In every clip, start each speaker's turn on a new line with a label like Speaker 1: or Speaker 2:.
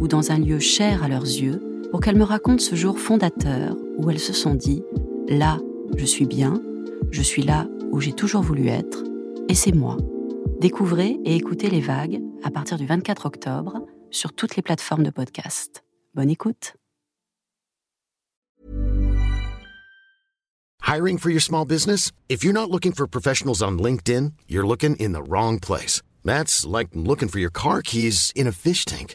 Speaker 1: ou dans un lieu cher à leurs yeux pour qu'elles me racontent ce jour fondateur où elles se sont dit ⁇ Là, je suis bien, je suis là où j'ai toujours voulu être, et c'est moi. Découvrez et écoutez les vagues à partir du 24 octobre sur toutes les plateformes de podcast. Bonne écoute.
Speaker 2: Hiring for your small business? If you're not looking for professionals on LinkedIn, you're looking in the wrong place. That's like looking for your car keys in a fish tank.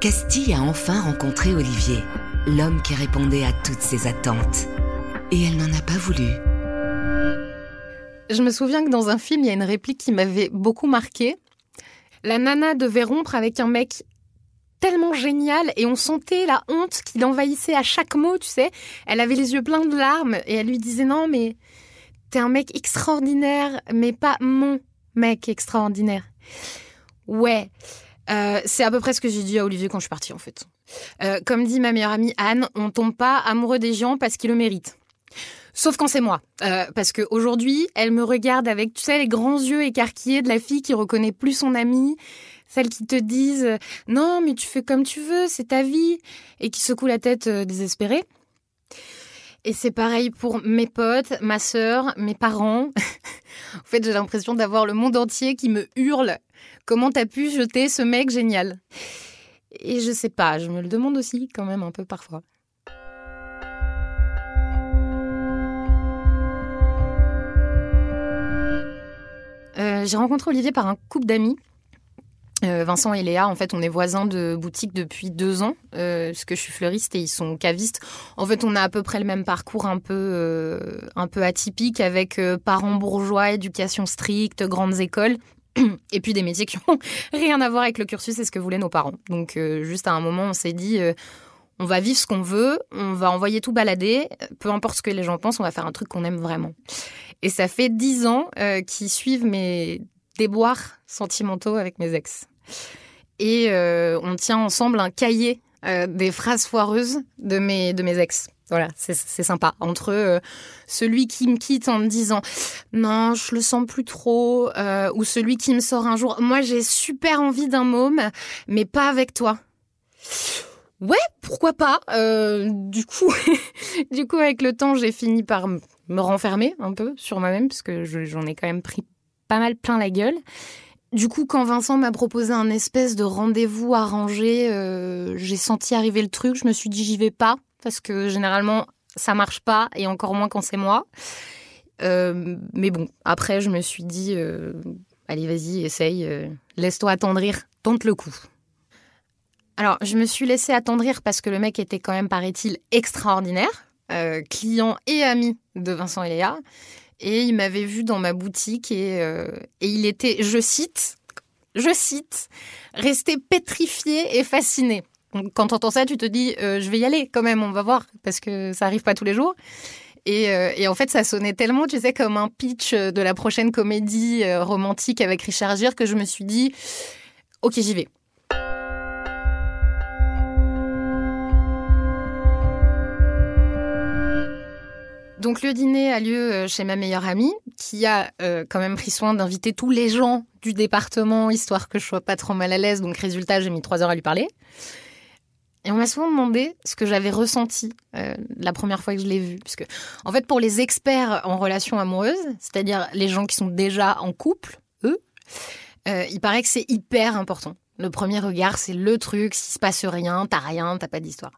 Speaker 3: Castille a enfin rencontré Olivier, l'homme qui répondait à toutes ses attentes. Et elle n'en a pas voulu.
Speaker 4: Je me souviens que dans un film, il y a une réplique qui m'avait beaucoup marqué. La nana devait rompre avec un mec tellement génial et on sentait la honte qui l'envahissait à chaque mot, tu sais. Elle avait les yeux pleins de larmes et elle lui disait non mais t'es un mec extraordinaire mais pas mon mec extraordinaire. Ouais, euh, c'est à peu près ce que j'ai dit à Olivier quand je suis partie en fait. Euh, comme dit ma meilleure amie Anne, on tombe pas amoureux des gens parce qu'ils le méritent. Sauf quand c'est moi. Euh, parce qu'aujourd'hui, elle me regarde avec, tu sais, les grands yeux écarquillés de la fille qui reconnaît plus son amie, celles qui te disent non, mais tu fais comme tu veux, c'est ta vie, et qui secouent la tête désespérée. Et c'est pareil pour mes potes, ma sœur, mes parents. en fait, j'ai l'impression d'avoir le monde entier qui me hurle comment t'as pu jeter ce mec génial? Et je sais pas, je me le demande aussi quand même un peu parfois. Euh, j'ai rencontré Olivier par un couple d'amis. Euh, Vincent et Léa, en fait, on est voisins de boutique depuis deux ans, euh, parce que je suis fleuriste et ils sont cavistes. En fait, on a à peu près le même parcours un peu, euh, un peu atypique, avec euh, parents bourgeois, éducation stricte, grandes écoles, et puis des métiers qui ont rien à voir avec le cursus et ce que voulaient nos parents. Donc, juste à un moment, on s'est dit, on va vivre ce qu'on veut, on va envoyer tout balader, peu importe ce que les gens pensent, on va faire un truc qu'on aime vraiment. Et ça fait dix ans qu'ils suivent mes déboires sentimentaux avec mes ex. Et euh, on tient ensemble un cahier euh, des phrases foireuses de mes, de mes ex. Voilà, c'est sympa. Entre euh, celui qui me quitte en me disant non, je le sens plus trop, ou celui qui me sort un jour, moi j'ai super envie d'un môme, mais pas avec toi. Ouais, pourquoi pas. Du coup, du coup, avec le temps, j'ai fini par me renfermer un peu sur moi-même parce que je- j'en ai quand même pris pas mal plein la gueule. Du coup, quand Vincent m'a proposé un espèce de rendez-vous arrangé, euh, j'ai senti arriver le truc. Je me suis dit j'y vais pas parce que généralement ça marche pas et encore moins quand c'est moi. Euh, mais bon, après je me suis dit euh, allez vas-y essaye, laisse-toi attendrir, tente le coup. Alors, je me suis laissée attendrir parce que le mec était quand même, paraît-il, extraordinaire, client et ami de Vincent et Léa. Et il m'avait vu dans ma boutique et, euh, et il était, je cite, je cite, resté pétrifié et fasciné. Quand t'entends ça, tu te dis, euh, je vais y aller quand même, on va voir, parce que ça arrive pas tous les jours. Et, euh, et en fait, ça sonnait tellement, tu sais, comme un pitch de la prochaine comédie romantique avec Richard Gere que je me suis dit, ok, j'y vais. Donc le dîner a lieu euh, chez ma meilleure amie, qui a euh, quand même pris soin d'inviter tous les gens du département, histoire que je sois pas trop mal à l'aise. Donc résultat, j'ai mis trois heures à lui parler. Et on m'a souvent demandé ce que j'avais ressenti euh, la première fois que je l'ai vu. Parce que, en fait, pour les experts en relations amoureuses, c'est-à-dire les gens qui sont déjà en couple, eux, il paraît que c'est hyper important. Le premier regard, c'est le truc. S'il se passe rien, t'as rien, t'as pas d'histoire.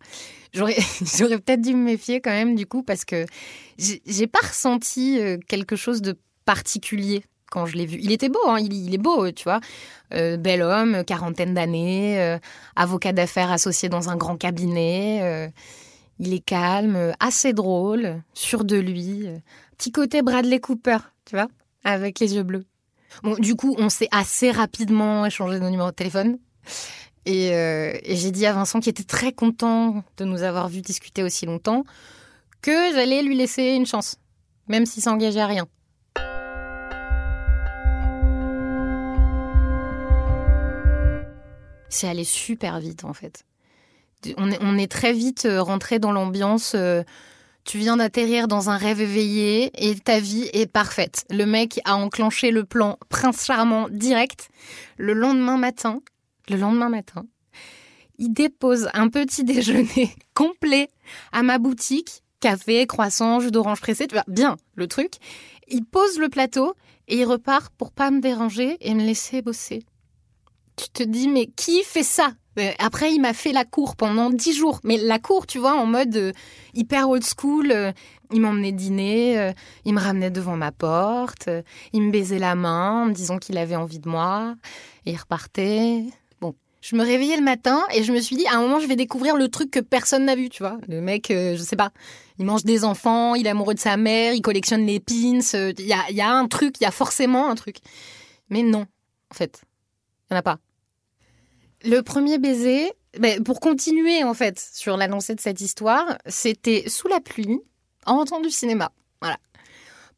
Speaker 4: J'aurais, peut-être dû me méfier quand même du coup parce que j'ai pas ressenti euh, quelque chose de particulier quand je l'ai vu. Il était beau, hein, il, est beau, tu vois. Euh, bel homme, quarantaine d'années, euh, avocat d'affaires associé dans un grand cabinet. il est calme, assez drôle, sûr de lui. Petit côté Bradley Cooper, tu vois, avec les yeux bleus. Bon, du coup, on s'est assez rapidement échangé nos numéros de téléphone. Euh, et, j'ai dit à Vincent, qui était très content de nous avoir vus discuter aussi longtemps, que j'allais lui laisser une chance, même s'il s'engageait à rien. C'est allé super vite en fait. On est, on est très vite euh, rentré dans l'ambiance. Euh, tu viens d'atterrir dans un rêve éveillé et ta vie est parfaite. Le mec a enclenché le plan Prince Charmant direct. Le lendemain matin, le lendemain matin, il dépose un petit déjeuner complet à ma boutique, café, croissant, jus d'orange pressé, tu vois, bien le truc. Il pose le plateau et il repart pour pas me déranger et me laisser bosser. Tu te dis, mais qui fait ça? Après, il m'a fait la cour pendant dix jours. Mais la cour, tu vois, en mode euh, hyper old school. Euh, il m'emmenait dîner, il me ramenait devant ma porte, il me baisait la main en disant qu'il avait envie de moi, et il repartait. Je me réveillais le matin et je me suis dit, à un moment, je vais découvrir le truc que personne n'a vu, tu vois. Le mec, euh, je sais pas, il mange des enfants, il est amoureux de sa mère, il collectionne les pins. Euh, il y, a, y a un truc, il y a forcément un truc. Mais non, en fait, il n'y en a pas. Le premier baiser, ben, pour continuer, en fait, sur la lancée de cette histoire, c'était sous la pluie, en rentrant du cinéma. Voilà.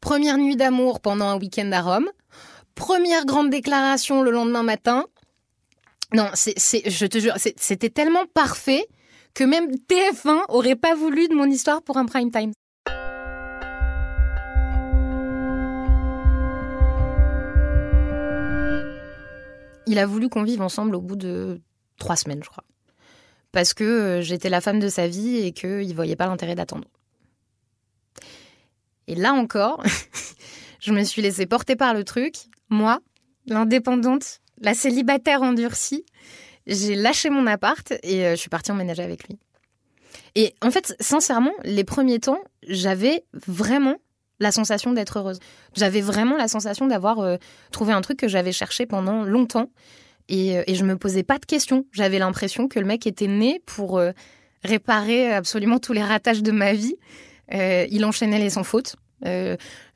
Speaker 4: Première nuit d'amour pendant un week-end à Rome. Première grande déclaration le lendemain matin. Non, c'est, je te jure, c'était tellement parfait que même TF1 aurait pas voulu de mon histoire pour un prime time. Il a voulu qu'on vive ensemble au bout de trois semaines, je crois. Parce que euh, j'étais la femme de sa vie et qu'il voyait pas l'intérêt d'attendre. Et là encore, je me suis laissée porter par le truc. Moi, l'indépendante la célibataire endurcie, j'ai lâché mon appart et euh, je suis partie emménager avec lui. Et en fait, sincèrement, les premiers temps, j'avais vraiment la sensation d'être heureuse. J'avais vraiment la sensation d'avoir euh, trouvé un truc que j'avais cherché pendant longtemps et, euh, et, je me posais pas de questions. J'avais l'impression que le mec était né pour réparer absolument tous les ratages de ma vie. il enchaînait les sans faute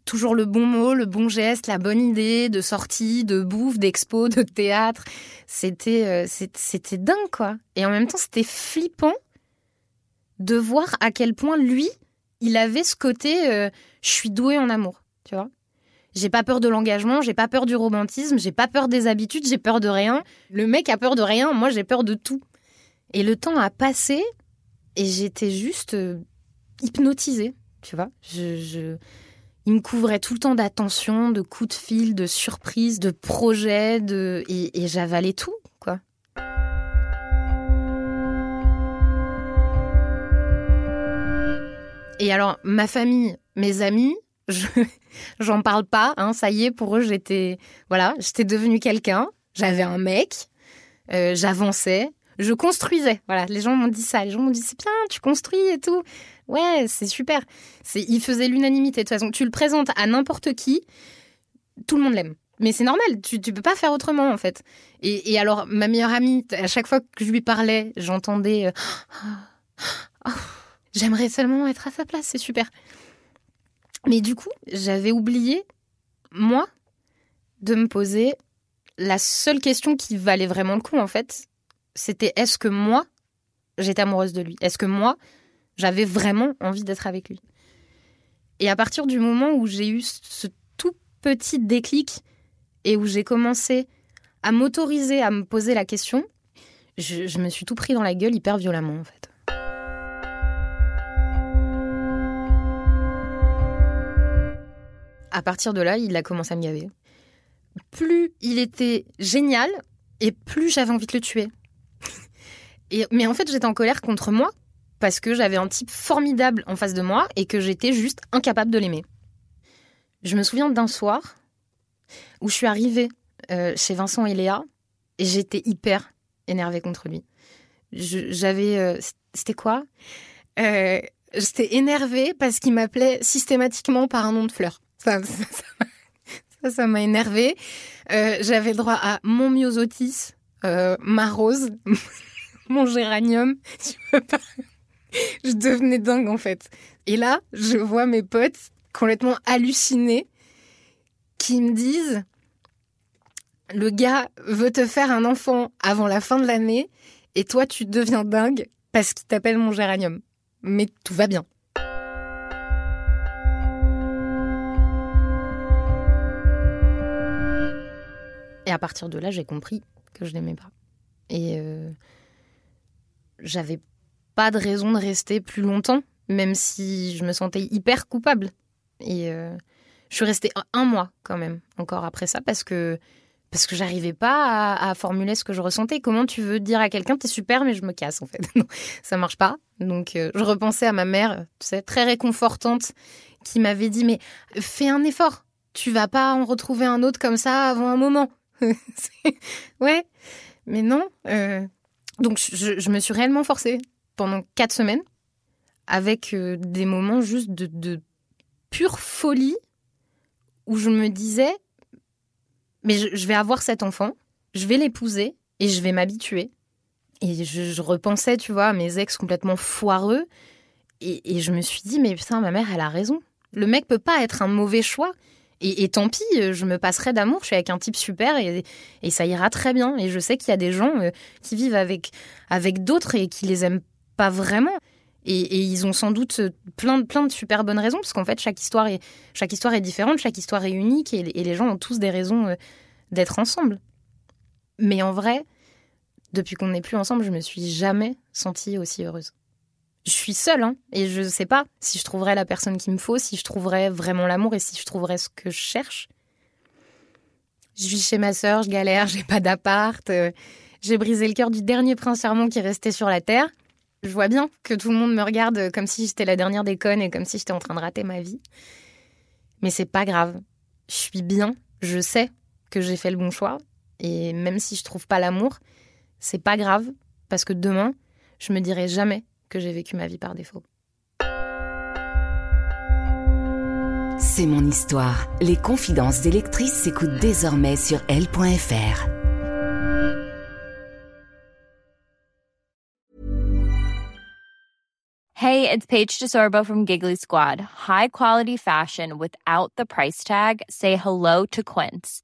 Speaker 4: toujours le bon mot, le bon geste, la bonne idée de sortie, de bouffe, d'expo, de théâtre. C'était euh, c'était dingue quoi. Et en même temps, c'était flippant de voir à quel point lui, il avait ce côté euh, je suis doué en amour, tu vois. J'ai pas peur de l'engagement, j'ai pas peur du romantisme, j'ai pas peur des habitudes, j'ai peur de rien. Le mec a peur de rien, moi j'ai peur de tout. Et le temps a passé et j'étais juste euh, hypnotisée, tu vois. il me couvrait tout le temps d'attention, de coups de fil, de surprises, de projets, de... et, j'avalais tout, Et alors, ma famille, mes amis, je, j'en parle pas, hein, ça y est, pour eux, j'étais, voilà, j'étais devenue quelqu'un, j'avais un mec, euh, j'avançais, je construisais. Voilà, les gens m'ont dit ça. Les gens m'ont dit c'est bien, tu construis et tout. Ouais, c'est super. C'est, il faisait l'unanimité. De toute façon, tu le présentes à n'importe qui, tout le monde l'aime. Mais c'est normal, tu, tu peux pas faire autrement en fait. Et, alors, ma meilleure amie, à chaque fois que je lui parlais, j'entendais euh, oh, J'aimerais seulement être à sa place, c'est super. Mais du coup, j'avais oublié, moi, de me poser la seule question qui valait vraiment le coup en fait, c'était est-ce que moi, j'étais amoureuse de lui? Est-ce que moi, j'avais vraiment envie d'être avec lui? Et à partir du moment où j'ai eu ce tout petit déclic et où j'ai commencé à m'autoriser à me poser la question, je, me suis tout pris dans la gueule hyper violemment en fait. À partir de là, il a commencé à me gaver. Plus il était génial, et plus j'avais envie de le tuer. Mais en fait, j'étais en colère contre moi parce que j'avais un type formidable en face de moi et que j'étais juste incapable de l'aimer. Je me souviens d'un soir où je suis arrivée euh, chez Vincent et Léa et j'étais hyper énervée contre lui. J'avais. Euh, c'était quoi? Euh, J'étais énervée parce qu'il m'appelait systématiquement par un nom de fleur. Ça, ça, m'a énervée. J'avais droit à mon myosotis, ma rose, mon géranium. Je devenais dingue en fait. Et là, je vois mes potes complètement hallucinés qui me disent le gars veut te faire un enfant avant la fin de l'année et toi tu deviens dingue parce qu'il t'appelle mon géranium. Mais tout va bien. Et à partir de là, j'ai compris que je l'aimais pas. Et euh, j'avais pas de raison de rester plus longtemps, même si je me sentais hyper coupable. Et euh, je suis restée un mois quand même encore après ça parce que parce que j'arrivais pas à, formuler ce que je ressentais. Comment tu veux dire à quelqu'un t'es super mais je me casse en fait. non, ça marche pas. Donc euh, je repensais à ma mère, tu sais, très réconfortante, qui m'avait dit mais fais un effort. Tu vas pas en retrouver un autre comme ça avant un moment. ouais, mais non. Euh, donc je, me suis réellement forcée pendant quatre semaines avec euh, des moments juste de, de pure folie où je me disais mais je, vais avoir cet enfant, je vais l'épouser et je vais m'habituer. Et je, repensais, tu vois, à mes ex complètement foireux. Et, je me suis dit, mais putain, ma mère, elle a raison. Le mec peut pas être un mauvais choix. Et, tant pis, je me passerai d'amour, je suis avec un type super et, ça ira très bien. Et je sais qu'il y a des gens euh, qui vivent avec, avec d'autres et qui les aiment pas vraiment. Et, ils ont sans doute plein, plein de super bonnes raisons, parce qu'en fait, chaque histoire, est, chaque histoire est différente, chaque histoire est unique, et, les gens ont tous des raisons euh, d'être ensemble. Mais en vrai, depuis qu'on n'est plus ensemble, je me suis jamais sentie aussi heureuse. Je suis seule, hein, et je ne sais pas si je trouverais la personne qu'il me faut, si je trouverais vraiment l'amour et si je trouverais ce que je cherche. Je vis chez ma sœur, je galère, j'ai pas d'appart, euh, j'ai brisé le cœur du dernier prince charmant qui restait sur la terre. Je vois bien que tout le monde me regarde comme si j'étais la dernière des connes et comme si j'étais en train de rater ma vie. Mais c'est pas grave. Je suis bien. Je sais que j'ai fait le bon choix. Et même si je trouve pas l'amour, c'est pas grave. Parce que demain, je me dirai jamais que j'ai vécu ma vie par défaut.
Speaker 3: C'est mon histoire. Les confidences d'électrices s'écoutent désormais sur elle.fr.
Speaker 5: Hey, it's Paige DeSorbo from Giggly Squad. High quality fashion without the price tag. Say hello to Quince.